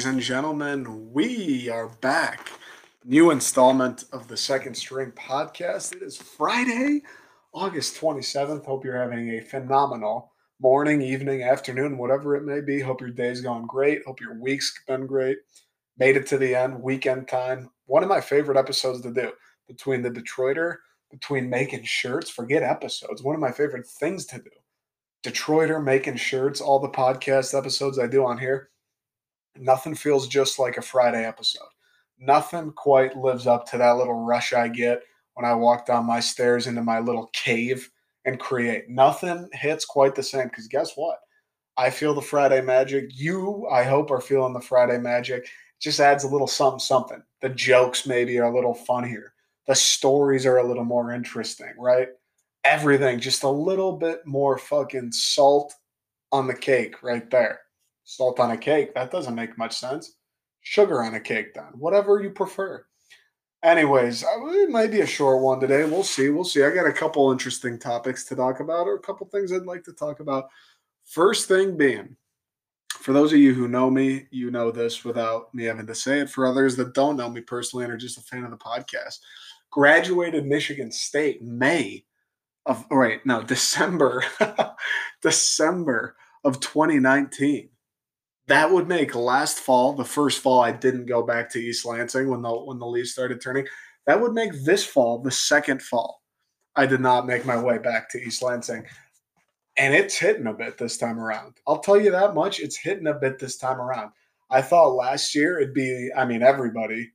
ladies and gentlemen. We are back. New installment of the Second String podcast. It is Friday, August 27th. Hope you're having a phenomenal morning, evening, afternoon, whatever it may be. Hope your day's gone great. Hope your week's been great. Made it to the end, weekend time. One of my favorite episodes to do between the Detroiter, between making shirts. Forget episodes. One of my favorite things to do. Detroiter making shirts, all the podcast episodes I do on here Nothing feels just like a Friday episode. Nothing quite lives up to that little rush I get when I walk down my stairs into my little cave and create. Nothing hits quite the same because guess what? I feel the Friday magic. You, I hope, are feeling the Friday magic. It just adds a little something, something. The jokes maybe are a little funnier. The stories are a little more interesting, right? Everything just a little bit more fucking salt on the cake right there. Salt on a cake, that doesn't make much sense. Sugar on a cake, then, whatever you prefer. Anyways, uh, it might be a short one today. We'll see. We'll see. I got a couple interesting topics to talk about, or a couple things I'd like to talk about. First thing being, for those of you who know me, you know this without me having to say it. For others that don't know me personally and are just a fan of the podcast, graduated Michigan State May of right no December December of 2019 that would make last fall, the first fall I didn't go back to East Lansing when the when the leaves started turning. That would make this fall the second fall. I did not make my way back to East Lansing. And it's hitting a bit this time around. I'll tell you that much. It's hitting a bit this time around. I thought last year it'd be, I mean, everybody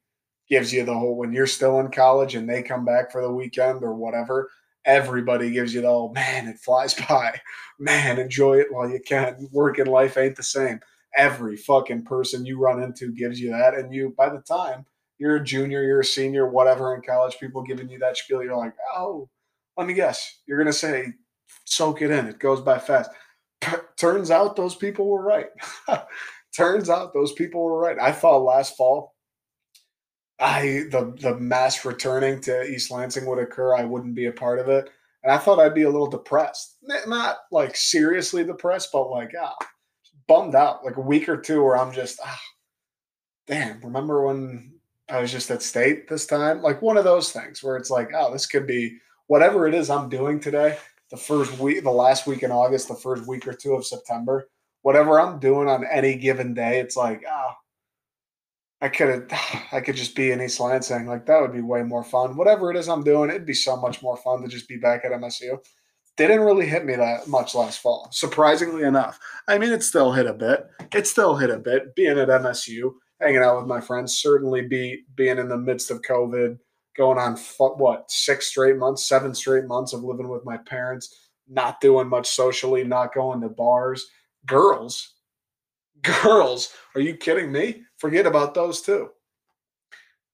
gives you the whole when you're still in college and they come back for the weekend or whatever, everybody gives you the whole man, it flies by. Man, enjoy it while you can. Work in life ain't the same every fucking person you run into gives you that. And you, by the time you're a junior, you're a senior, whatever in college, people giving you that spiel, you're like, oh, let me guess. You're going to say, soak it in. It goes by fast. Turns out those people were right. Turns out those people were right. I thought last fall, I the the mass returning to East Lansing would occur. I wouldn't be a part of it, and I thought I'd be a little depressed. Not like seriously depressed, but like ah, bummed out like a week or two where I'm just, ah, damn, remember when I was just at state this time? Like one of those things where it's like, oh, this could be whatever it is I'm doing today, the first week, the last week in August, the first week or two of September, whatever I'm doing on any given day, it's like, oh, I could have I could just be in East Lansing. Like that would be way more fun. Whatever it is I'm doing, it'd be so much more fun to just be back at MSU didn't really hit me that much last fall, surprisingly enough. I mean, it still hit a bit. It still hit a bit. Being at MSU, hanging out with my friends, certainly be being in the midst of COVID, going on what six straight months, seven straight months of living with my parents, not doing much socially, not going to bars. Girls, girls, are you kidding me? Forget about those too.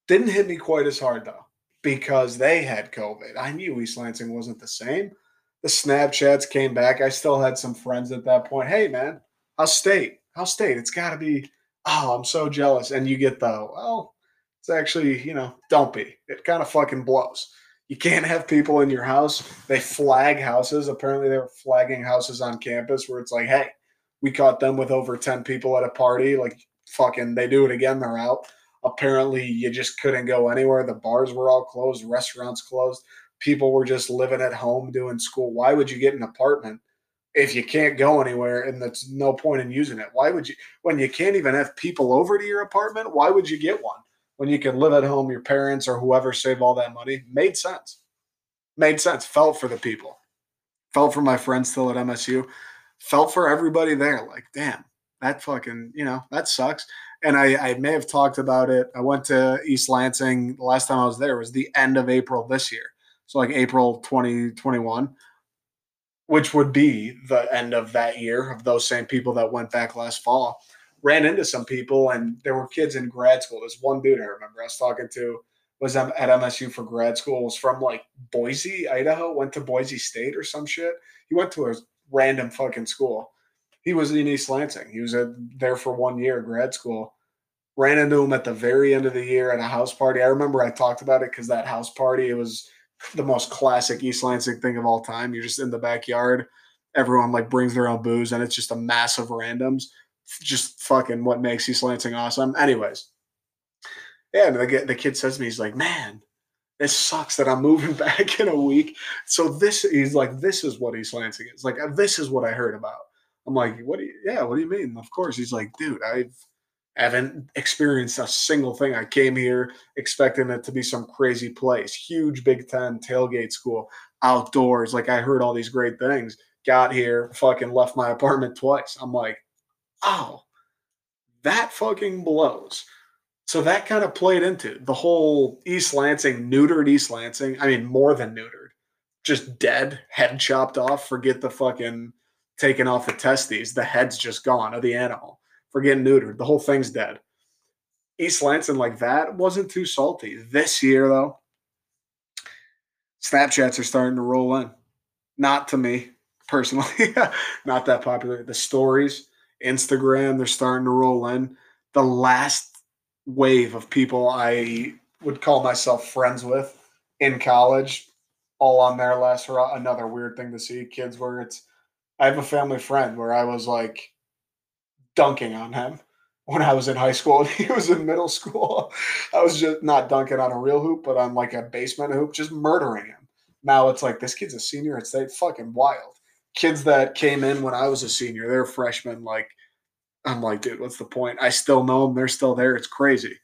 Didn't hit me quite as hard though because they had COVID. I knew East Lansing wasn't the same the Snapchats came back. I still had some friends at that point. Hey, man, how's state? How's state? It's got to be, oh, I'm so jealous. And you get the, well, it's actually, you know, don't be. It kind of fucking blows. You can't have people in your house. They flag houses. Apparently, they were flagging houses on campus where it's like, hey, we caught them with over 10 people at a party. Like, fucking, they do it again, they're out. Apparently, you just couldn't go anywhere. The bars were all closed, restaurants closed people were just living at home doing school. Why would you get an apartment if you can't go anywhere and that's no point in using it? Why would you, when you can't even have people over to your apartment, why would you get one when you can live at home, your parents or whoever save all that money? Made sense. Made sense. Felt for the people. Felt for my friends still at MSU. Felt for everybody there. Like, damn, that fucking, you know, that sucks. And I, I may have talked about it. I went to East Lansing the last time I was there was the end of April this year so like April 2021, which would be the end of that year of those same people that went back last fall. Ran into some people, and there were kids in grad school. There's one dude I remember I was talking to was at MSU for grad school. Was from like Boise, Idaho. Went to Boise State or some shit. He went to a random fucking school. He was in East Lansing. He was there for one year grad school. Ran into him at the very end of the year at a house party. I remember I talked about it because that house party it was the most classic East Lansing thing of all time. You're just in the backyard. Everyone like brings their own booze, and it's just a mass of randoms. just fucking what makes East Lansing awesome. Anyways, yeah, and the, the kid says to me, he's like, man, this sucks that I'm moving back in a week. So this, he's like, this is what East Lansing is. Like, this is what I heard about. I'm like, what do you, yeah, what do you mean? Of course. He's like, dude, I've, haven't experienced a single thing. I came here expecting it to be some crazy place, huge Big Ten tailgate school, outdoors. Like I heard all these great things. Got here, fucking left my apartment twice. I'm like, oh, that fucking blows. So that kind of played into the whole East Lansing, neutered East Lansing. I mean, more than neutered, just dead, head chopped off. Forget the fucking taking off the testes. The head's just gone of the animal. Forget neutered. The whole thing's dead. East Lansing like that wasn't too salty. This year, though, Snapchats are starting to roll in. Not to me personally, not that popular. The stories, Instagram, they're starting to roll in. The last wave of people I would call myself friends with in college, all on their last hurrah. Another weird thing to see kids where it's. I have a family friend where I was like dunking on him when I was in high school and he was in middle school. I was just not dunking on a real hoop, but on like a basement hoop, just murdering him. Now it's like this kid's a senior at state, fucking wild. Kids that came in when I was a senior, they're freshmen. Like, I'm like, dude, what's the point? I still know them. They're still there. It's crazy.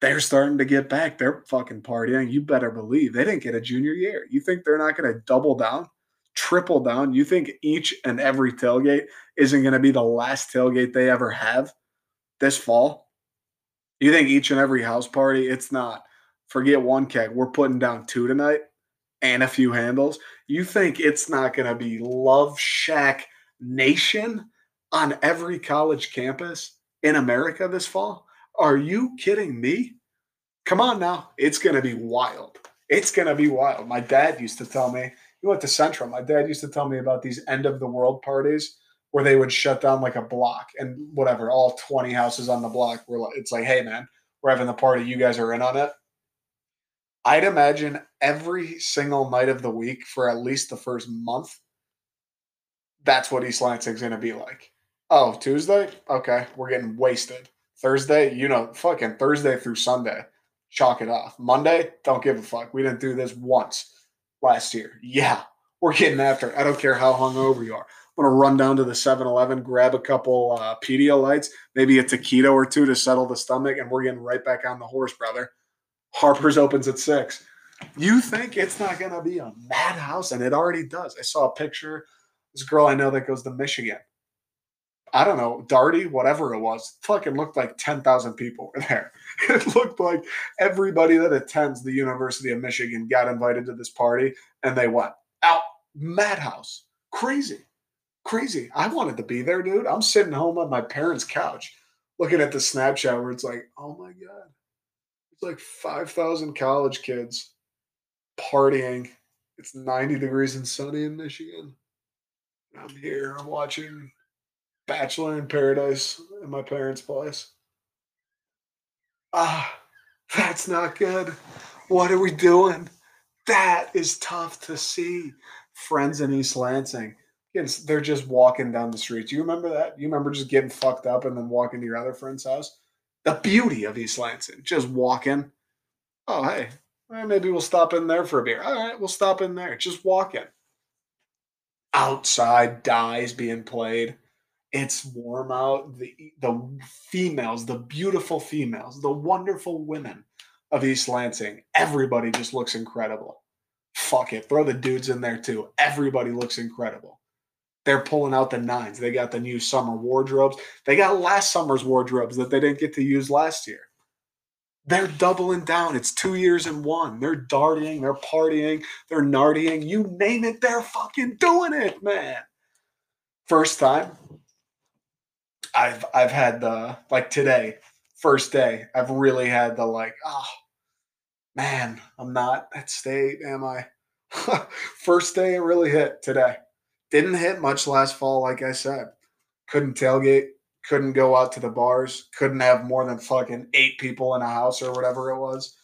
They're starting to get back. They're fucking partying. You better believe they didn't get a junior year. You think they're not going to double down, triple down? You think each and every tailgate isn't going to be the last tailgate they ever have this fall? You think each and every house party, it's not. Forget one keg. We're putting down two tonight and a few handles. You think it's not going to be Love Shack Nation on every college campus in America this fall? Are you kidding me? Come on now. It's going to be wild. It's going to be wild. My dad used to tell me, he went to Central. My dad used to tell me about these end of the world parties where they would shut down like a block and whatever, all 20 houses on the block were like, it's like, hey man, we're having the party, you guys are in on it. I'd imagine every single night of the week for at least the first month, that's what East Lansing's gonna be like. Oh, Tuesday? Okay, we're getting wasted. Thursday, you know, fucking Thursday through Sunday, chalk it off. Monday, don't give a fuck. We didn't do this once last year. Yeah, we're getting after it. I don't care how hungover you are. I'm gonna run down to the 7-Eleven, grab a couple uh, Pedialytes, maybe a taquito or two to settle the stomach, and we're getting right back on the horse, brother. Harper's opens at six. You think it's not gonna be a madhouse, and it already does. I saw a picture. This girl I know that goes to Michigan. I don't know, Darty, whatever it was, fucking looked like 10,000 people were there. It looked like everybody that attends the University of Michigan got invited to this party and they went out madhouse. Crazy. Crazy. I wanted to be there, dude. I'm sitting home on my parents' couch looking at the Snapchat where it's like, oh my God. It's like 5,000 college kids partying. It's 90 degrees and sunny in Michigan. I'm here. I'm watching Bachelor in Paradise in my parents' place. Ah, that's not good. What are we doing? That is tough to see. Friends in East Lansing they're just walking down the street. Do you remember that? You remember just getting fucked up and then walking to your other friend's house? The beauty of East Lansing, just walking. Oh, hey, well, maybe we'll stop in there for a beer. All right, we'll stop in there. Just walking. Outside, dies being played. It's warm out. The the females, the beautiful females, the wonderful women of East Lansing. Everybody just looks incredible. Fuck it, throw the dudes in there too. Everybody looks incredible they're pulling out the nines. They got the new summer wardrobes. They got last summer's wardrobes that they didn't get to use last year. They're doubling down. It's two years in one. They're darting, they're partying, they're nardying. You name it, they're fucking doing it, man. First time I've I've had the like today, first day, I've really had the like, oh man, I'm not at state, am I? first day it really hit today didn't hit much last fall, like I said. Couldn't tailgate, couldn't go out to the bars, couldn't have more than fucking eight people in a house or whatever it was.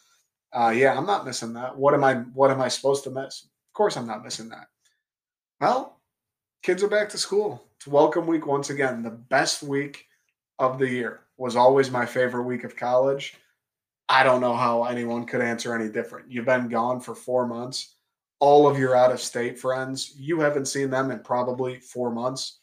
Uh, yeah, I'm not missing that. What am I? What am I supposed to miss? Of course, I'm not missing that. Well, kids are back to school. Welcome week once again, the best week of the year was always my favorite week of college. I don't know how anyone could answer any different. You've been gone for four months. All of your out of state friends, you haven't seen them in probably four months.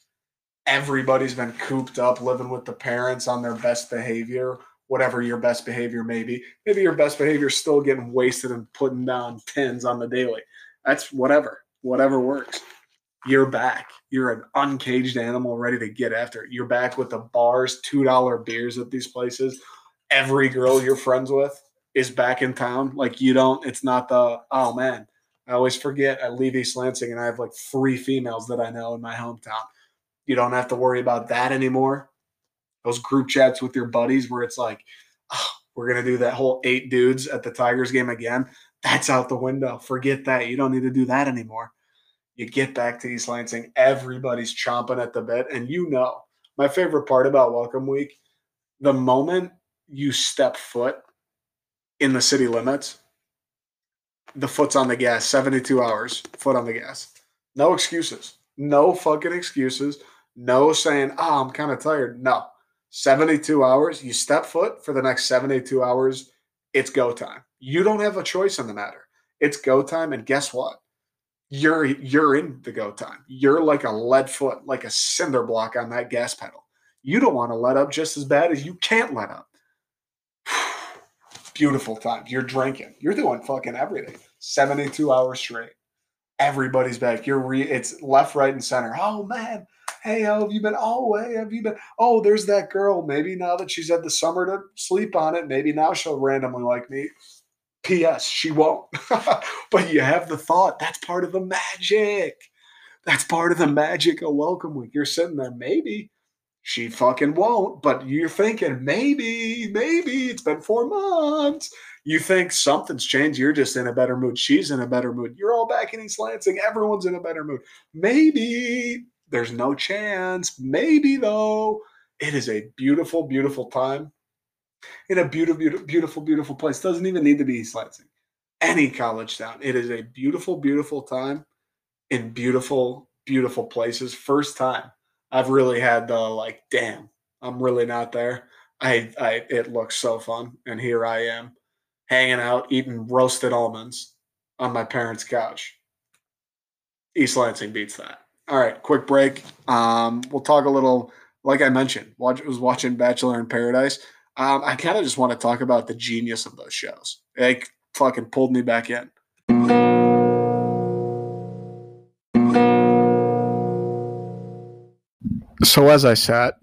Everybody's been cooped up, living with the parents on their best behavior, whatever your best behavior may be. Maybe your best behavior is still getting wasted and putting down tens on the daily. That's whatever, whatever works. You're back. You're an uncaged animal ready to get after it. You're back with the bars, $2 beers at these places every girl you're friends with is back in town. Like you don't, it's not the, oh man, I always forget I leave East Lansing and I have like three females that I know in my hometown. You don't have to worry about that anymore. Those group chats with your buddies where it's like, oh, we're to do that whole eight dudes at the Tigers game again. That's out the window. Forget that. You don't need to do that anymore. You get back to East Lansing, everybody's chomping at the bit. And you know, my favorite part about Welcome Week, the moment you step foot in the city limits, the foot's on the gas, 72 hours, foot on the gas. No excuses. No fucking excuses. No saying, oh, I'm kind of tired. No. 72 hours, you step foot for the next 72 hours, it's go time. You don't have a choice in the matter. It's go time. And guess what? You're you're in the go time. You're like a lead foot, like a cinder block on that gas pedal. You don't want to let up just as bad as you can't let up beautiful time. You're drinking. You're doing fucking everything. 72 hours straight. Everybody's back. You're re it's left, right, and center. Oh man. Hey, how have you been? Oh, hey, have you been? Oh, there's that girl. Maybe now that she's had the summer to sleep on it, maybe now she'll randomly like me. P.S. She won't. but you have the thought. That's part of the magic. That's part of the magic of welcome week. You're sitting there, maybe she fucking won't. But you're thinking, maybe, maybe it's been four months. You think something's changed. You're just in a better mood. She's in a better mood. You're all back in East Lansing. Everyone's in a better mood. Maybe there's no chance. Maybe though. It is a beautiful, beautiful time in a beautiful, beautiful, beautiful, beautiful place. Doesn't even need to be East Lansing. Any college town. It is a beautiful, beautiful time in beautiful, beautiful places. First time I've really had the like, damn, I'm really not there. I, I, it looks so fun, and here I am, hanging out, eating roasted almonds on my parents' couch. East Lansing beats that. All right, quick break. Um, we'll talk a little. Like I mentioned, watch, was watching Bachelor in Paradise. Um, I kind of just want to talk about the genius of those shows. It fucking pulled me back in. So as I sat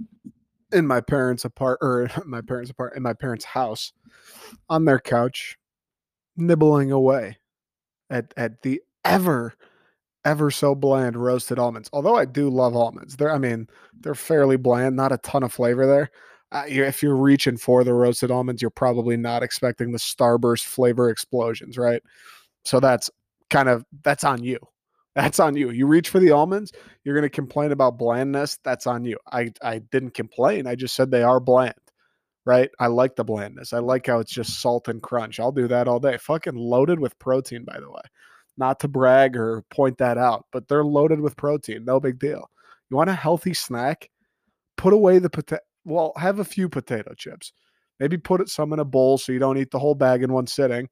in my parents' apart or my parents' apart in my parents' house on their couch, nibbling away at at the ever ever so bland roasted almonds. Although I do love almonds, they're I mean they're fairly bland, not a ton of flavor there. Uh, if you're reaching for the roasted almonds, you're probably not expecting the starburst flavor explosions, right? So that's kind of that's on you. That's on you. You reach for the almonds, you're going to complain about blandness. That's on you. I, I didn't complain. I just said they are bland, right? I like the blandness. I like how it's just salt and crunch. I'll do that all day. Fucking loaded with protein, by the way. Not to brag or point that out, but they're loaded with protein. No big deal. You want a healthy snack? Put away the potato. Well, have a few potato chips. Maybe put some in a bowl so you don't eat the whole bag in one sitting.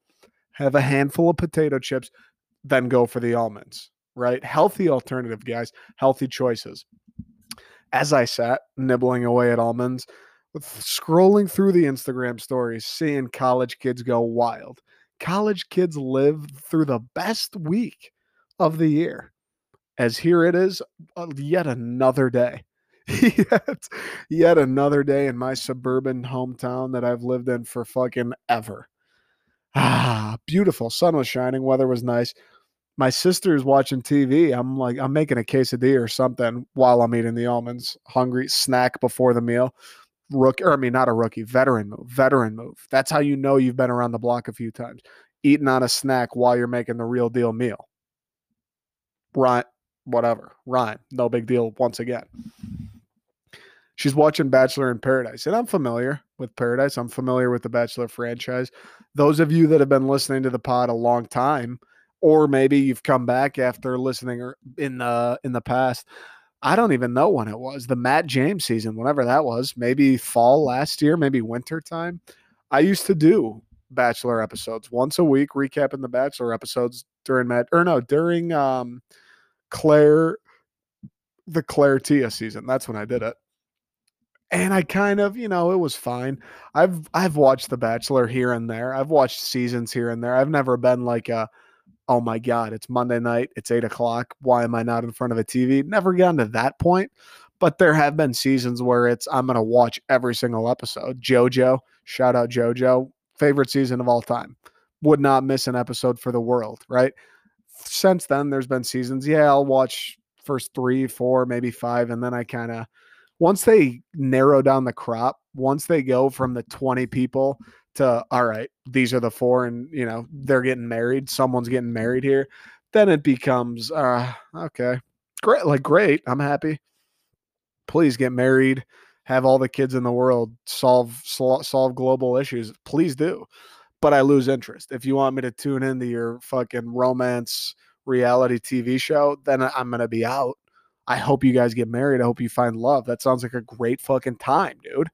Have a handful of potato chips, then go for the almonds right? Healthy alternative, guys, healthy choices. As I sat nibbling away at almonds, scrolling through the Instagram stories, seeing college kids go wild. College kids live through the best week of the year. As here it is, uh, yet another day. yet, yet another day in my suburban hometown that I've lived in for fucking ever. Ah, beautiful. Sun was shining, weather was nice my sister's watching TV. I'm like, I'm making a quesadilla or something while I'm eating the almonds. Hungry, snack before the meal. Rookie, or I mean, not a rookie, veteran move. Veteran move. That's how you know you've been around the block a few times. Eating on a snack while you're making the real deal meal. Right, whatever. Rhyme. No big deal once again. She's watching Bachelor in Paradise, and I'm familiar with Paradise. I'm familiar with the Bachelor franchise. Those of you that have been listening to the pod a long time, or maybe you've come back after listening in the in the past. I don't even know when it was. The Matt James season, whenever that was, maybe fall last year, maybe winter time. I used to do Bachelor episodes once a week, recapping the Bachelor episodes during Matt or no, during um Claire the Claire Tia season. That's when I did it. And I kind of, you know, it was fine. I've I've watched The Bachelor here and there. I've watched seasons here and there. I've never been like a oh my God, it's Monday night, it's eight o'clock. Why am I not in front of a TV? Never gotten to that point. But there have been seasons where it's I'm gonna watch every single episode. JoJo, shout out JoJo, favorite season of all time. Would not miss an episode for the world, right? Since then, there's been seasons. Yeah, I'll watch first three, four, maybe five, and then I kind of once they narrow down the crop, once they go from the 20 people to all right, these are the four, and you know they're getting married. Someone's getting married here. Then it becomes uh, okay, great. Like great, I'm happy. Please get married. Have all the kids in the world solve solve global issues. Please do. But I lose interest. If you want me to tune into your fucking romance reality TV show, then I'm gonna be out. I hope you guys get married. I hope you find love. That sounds like a great fucking time, dude.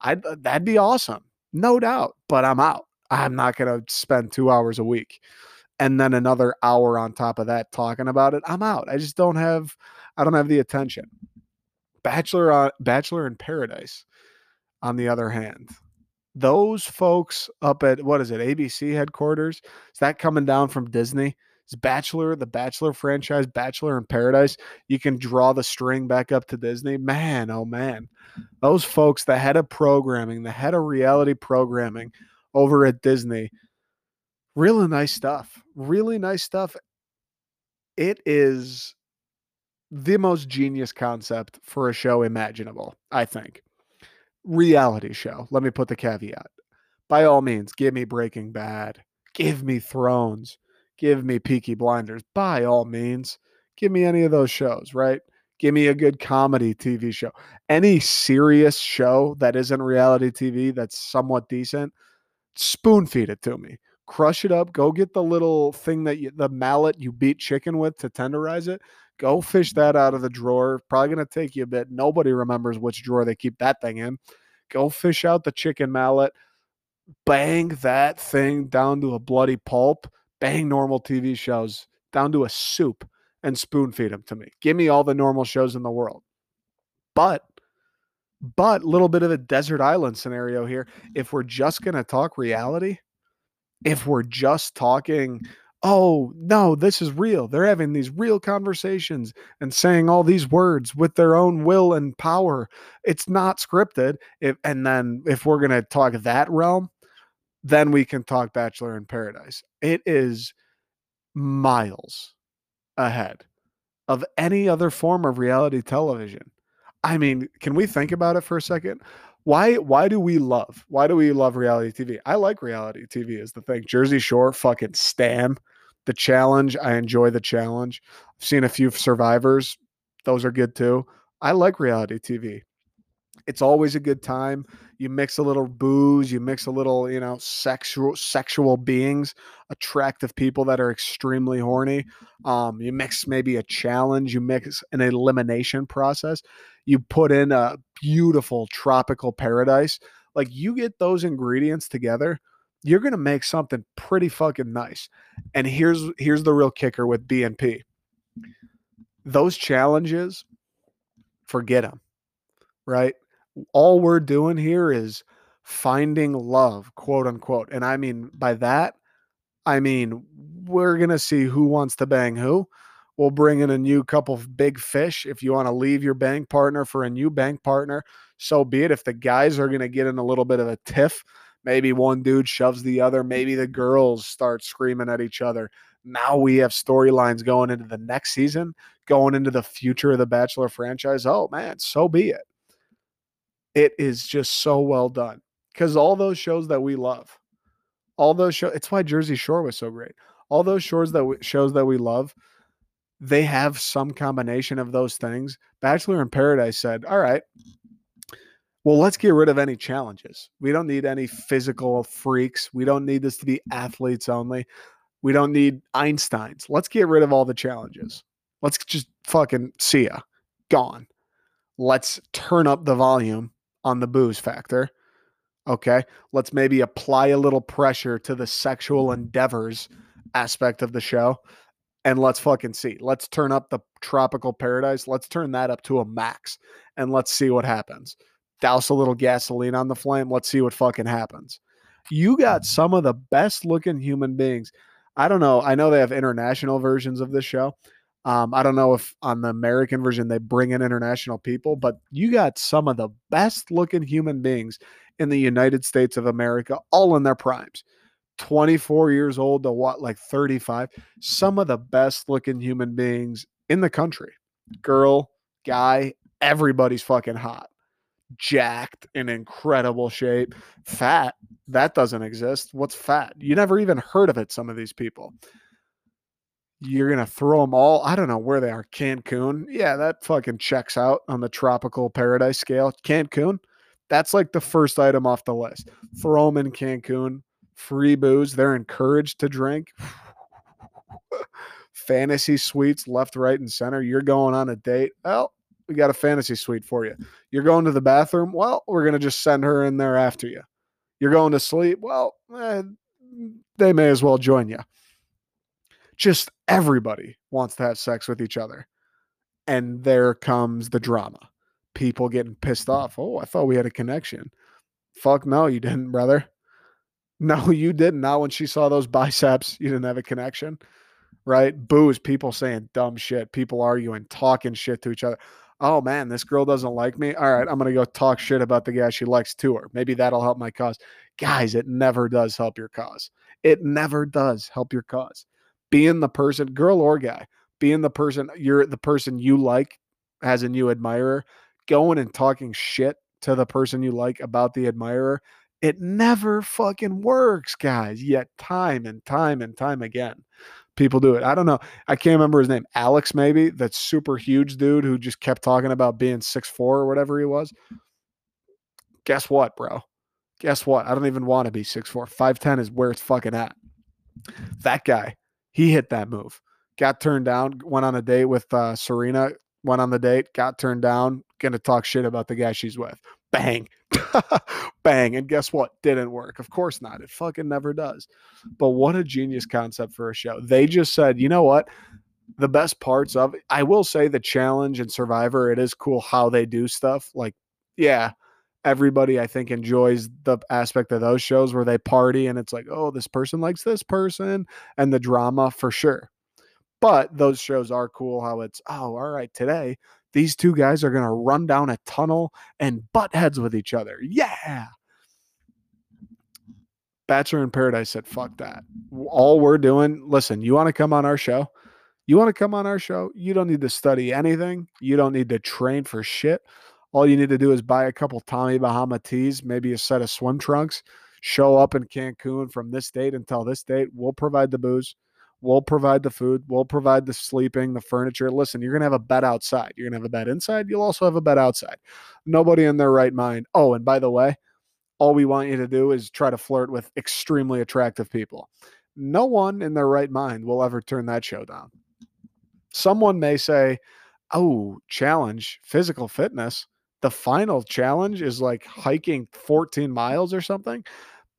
I uh, that'd be awesome. No doubt, but I'm out. I'm not to spend two hours a week and then another hour on top of that talking about it. I'm out. I just don't have, I don't have the attention. Bachelor on Bachelor in Paradise, on the other hand, those folks up at what is it, ABC headquarters? Is that coming down from Disney? Is Bachelor, the Bachelor franchise, Bachelor in Paradise? You can draw the string back up to Disney. Man, oh man those folks, the head of programming, the head of reality programming over at Disney, really nice stuff. Really nice stuff. It is the most genius concept for a show imaginable, I think. Reality show. Let me put the caveat. By all means, give me Breaking Bad. Give me Thrones. Give me Peaky Blinders. By all means, give me any of those shows, right? Give me a good comedy TV show. Any serious show that isn't reality TV that's somewhat decent, spoon feed it to me. Crush it up. Go get the little thing that you, the mallet you beat chicken with to tenderize it. Go fish that out of the drawer. Probably going to take you a bit. Nobody remembers which drawer they keep that thing in. Go fish out the chicken mallet. Bang that thing down to a bloody pulp. Bang normal TV shows down to a soup and spoon feed them to me. Give me all the normal shows in the world. But but little bit of a desert island scenario here. If we're just going to talk reality, if we're just talking oh no this is real they're having these real conversations and saying all these words with their own will and power it's not scripted if, and then if we're going to talk that realm then we can talk bachelor in paradise it is miles ahead of any other form of reality television. I mean, can we think about it for a second? Why why do we love? Why do we love reality TV? I like reality TV is the thing. Jersey Shore fucking stan. The challenge, I enjoy the challenge. I've seen a few survivors. Those are good too. I like reality TV it's always a good time. You mix a little booze, you mix a little, you know, sexual sexual beings, attractive people that are extremely horny. Um, you mix maybe a challenge, you mix an elimination process. You put in a beautiful tropical paradise. Like you get those ingredients together, you're gonna make something pretty fucking nice. And here's here's the real kicker with BNP. Those challenges, forget them right? All we're doing here is finding love, quote unquote. And I mean, by that, I mean, we're to see who wants to bang who. We'll bring in a new couple of big fish. If you want to leave your bank partner for a new bank partner, so be it. If the guys are to get in a little bit of a tiff, maybe one dude shoves the other, maybe the girls start screaming at each other. Now we have storylines going into the next season, going into the future of the Bachelor franchise. Oh man, so be it it is just so well done because all those shows that we love, all those shows, it's why Jersey Shore was so great. All those shows that we, shows that we love, they have some combination of those things. Bachelor in Paradise said, "All right, well, let's get rid of any challenges. We don't need any physical freaks. We don't need this to be athletes only. We don't need Einsteins. Let's get rid of all the challenges. Let's just fucking see ya. gone. Let's turn up the volume on the booze factor. Okay. Let's maybe apply a little pressure to the sexual mm-hmm. endeavors aspect of the show. And let's fucking see. Let's turn up the tropical paradise. Let's turn that up to a max and let's see what happens. Douse a little gasoline on the flame. Let's see what fucking happens. You got mm-hmm. some of the best looking human beings. I don't know. I know they have international versions of this show. Um, I don't know if on the American version they bring in international people, but you got some of the best looking human beings in the United States of America, all in their primes. 24 years old to what, like 35. Some of the best looking human beings in the country. Girl, guy, everybody's fucking hot. Jacked in incredible shape. Fat, that doesn't exist. What's fat? You never even heard of it, some of these people you're gonna throw them all. I don't know where they are. Cancun, yeah, that fucking checks out on the tropical paradise scale. Cancun, that's like the first item off the list. Throw them in Cancun. Free booze. They're encouraged to drink. fantasy suites left, right, and center. You're going on a date. Well, we got a fantasy suite for you. You're going to the bathroom. Well, we're gonna just send her in there after you. You're going to sleep. Well, eh, they may as well join you just everybody wants to have sex with each other. And there comes the drama. People getting pissed mm-hmm. off. Oh, I thought we had a connection. Fuck no, you didn't, brother. No, you didn't. Not when she saw those biceps, you didn't have a connection. Right? Booze, people saying dumb shit, people arguing, talking shit to each other. Oh man, this girl doesn't like me. All right, I'm going to go talk shit about the guy she likes to her. Maybe that'll help my cause. Guys, it never does help your cause. It never does help your cause being the person, girl or guy, being the person you're the person you like as a new admirer, going and talking shit to the person you like about the admirer, it never fucking works, guys. Yet time and time and time again, people do it. I don't know. I can't remember his name. Alex, maybe that super huge dude who just kept talking about being six four or whatever he was. Guess what, bro? Guess what? I don't even want to be six four. Five ten is where it's fucking at. That guy he hit that move. Got turned down, went on a date with uh, Serena, went on the date, got turned down, gonna talk shit about the guy she's with. Bang. Bang. And guess what? Didn't work. Of course not. It fucking never does. But what a genius concept for a show. They just said, you know what? The best parts of it, I will say the challenge and survivor, it is cool how they do stuff. Like, yeah, everybody I think enjoys the aspect of those shows where they party and it's like, oh, this person likes this person and the drama for sure. But those shows are cool how it's, oh, all right, today these two guys are going to run down a tunnel and butt heads with each other. Yeah. Bachelor in Paradise said, fuck that. All we're doing, listen, you want to come on our show? You want to come on our show? You don't need to study anything. You don't need to train for shit. All you need to do is buy a couple Tommy Bahama tees, maybe a set of swim trunks, show up in Cancun from this date until this date. We'll provide the booze. We'll provide the food. We'll provide the sleeping, the furniture. Listen, you're going to have a bed outside. You're going to have a bed inside. You'll also have a bed outside. Nobody in their right mind. Oh, and by the way, all we want you to do is try to flirt with extremely attractive people. No one in their right mind will ever turn that show down. Someone may say, Oh, challenge, physical fitness the final challenge is like hiking 14 miles or something,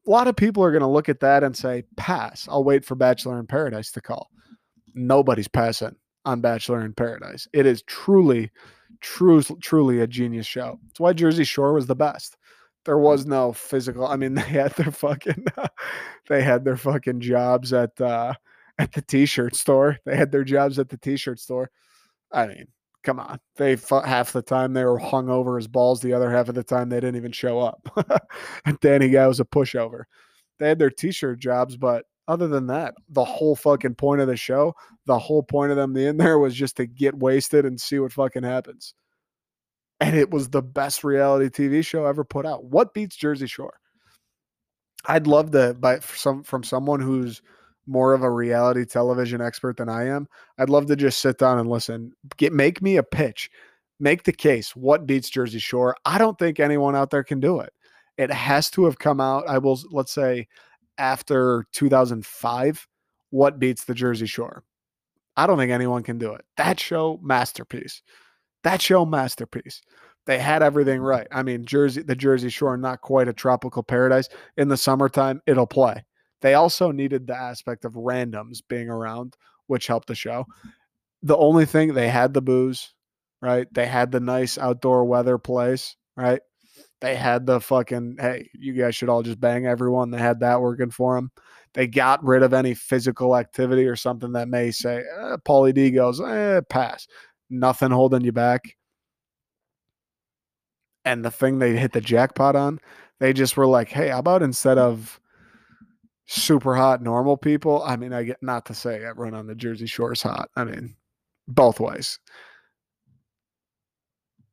a lot of people are going to look at that and say, pass. I'll wait for Bachelor in Paradise to call. Nobody's passing on Bachelor in Paradise. It is truly, truly, truly a genius show. It's why Jersey Shore was the best. There was no physical. I mean, they had their fucking, they had their fucking jobs at uh, at the t-shirt store. They had their jobs at the t-shirt store. I mean, come on. They half the time they were hung over his balls. The other half of the time they didn't even show up. and Danny Guy was a pushover. They had their t-shirt jobs, but other than that, the whole fucking point of the show, the whole point of them being there was just to get wasted and see what fucking happens. And it was the best reality TV show ever put out. What beats Jersey Shore? I'd love to, by some from someone who's more of a reality television expert than I am, I'd love to just sit down and listen. Get make me a pitch. Make the case. What beats Jersey Shore? I don't think anyone out there can do it. It has to have come out, I will let's say after 2005. What beats the Jersey Shore? I don't think anyone can do it. That show masterpiece. That show masterpiece. They had everything right. I mean, Jersey, the Jersey Shore, not quite a tropical paradise. In the summertime, it'll play. They also needed the aspect of randoms being around, which helped the show. The only thing they had the booze, right? They had the nice outdoor weather place, right? They had the fucking, hey, you guys should all just bang everyone. They had that working for them. They got rid of any physical activity or something that may say, eh, Pauly D goes, eh, pass. Nothing holding you back. And the thing they hit the jackpot on, they just were like, hey, how about instead of super hot normal people? I mean, I get not to say everyone on the Jersey Shore is hot. I mean, both ways.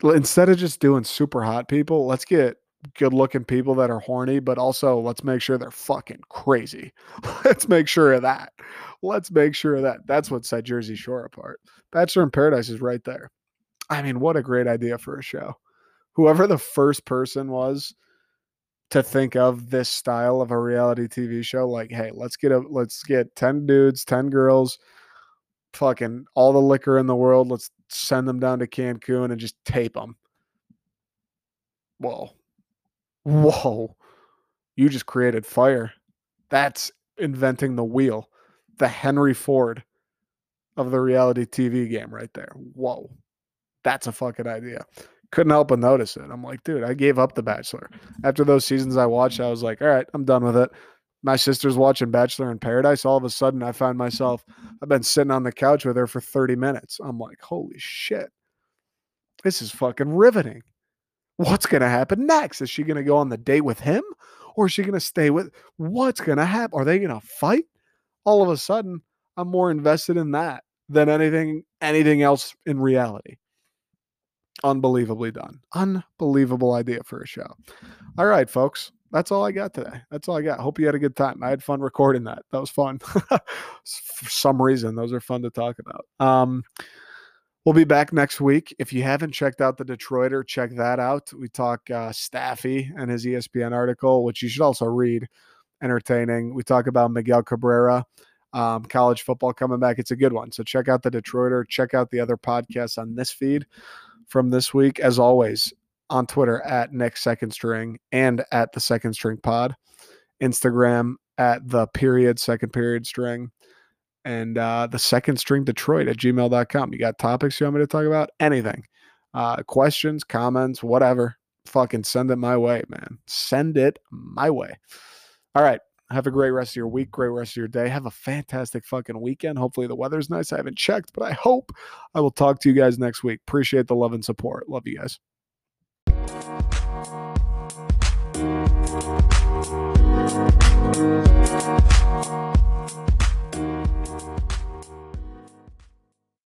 Instead of just doing super hot people, let's get good looking people that are horny, but also let's make sure they're fucking crazy. let's make sure of that. Let's make sure of that. That's what set Jersey Shore apart. Bachelor in Paradise is right there. I mean, what a great idea for a show. Whoever the first person was to think of this style of a reality TV show, like, hey, let's get a let's get 10 dudes, 10 girls, fucking all the liquor in the world. Let's send them down to Cancun and just tape them. Whoa. Whoa. You just created fire. That's inventing the wheel. The Henry Ford of the reality TV game right there. Whoa. That's a fucking idea. Couldn't help but notice it. I'm like, dude, I gave up The Bachelor. After those seasons I watched, I was like, all right, I'm done with it. My sister's watching Bachelor in Paradise. All of a sudden, I find myself, I've been sitting on the couch with her for 30 minutes. I'm like, holy shit. This is fucking riveting what's going to happen next? Is she going to go on the date with him or is she going to stay with what's going to happen? Are they going to fight? All of a sudden, I'm more invested in that than anything anything else in reality. Unbelievably done. Unbelievable idea for a show. All right, folks. That's all I got today. That's all I got. Hope you had a good time. I had fun recording that. That was fun. for some reason, those are fun to talk about. Um, We'll be back next week. If you haven't checked out the Detroiter, check that out. We talk uh, Staffy and his ESPN article, which you should also read. Entertaining. We talk about Miguel Cabrera, um, college football coming back. It's a good one. So check out the Detroiter. Check out the other podcasts on this feed from this week. As always, on Twitter at Nick Second String and at the Second String Pod. Instagram at the period second period string and uh, the second string Detroit at gmail.com. You got topics you want me to talk about? Anything. Uh, questions, comments, whatever. Fucking send it my way, man. Send it my way. All right. Have a great rest of your week, great rest of your day. Have a fantastic fucking weekend. Hopefully the weather's nice. I haven't checked, but I hope I will talk to you guys next week. Appreciate the love and support. Love you guys.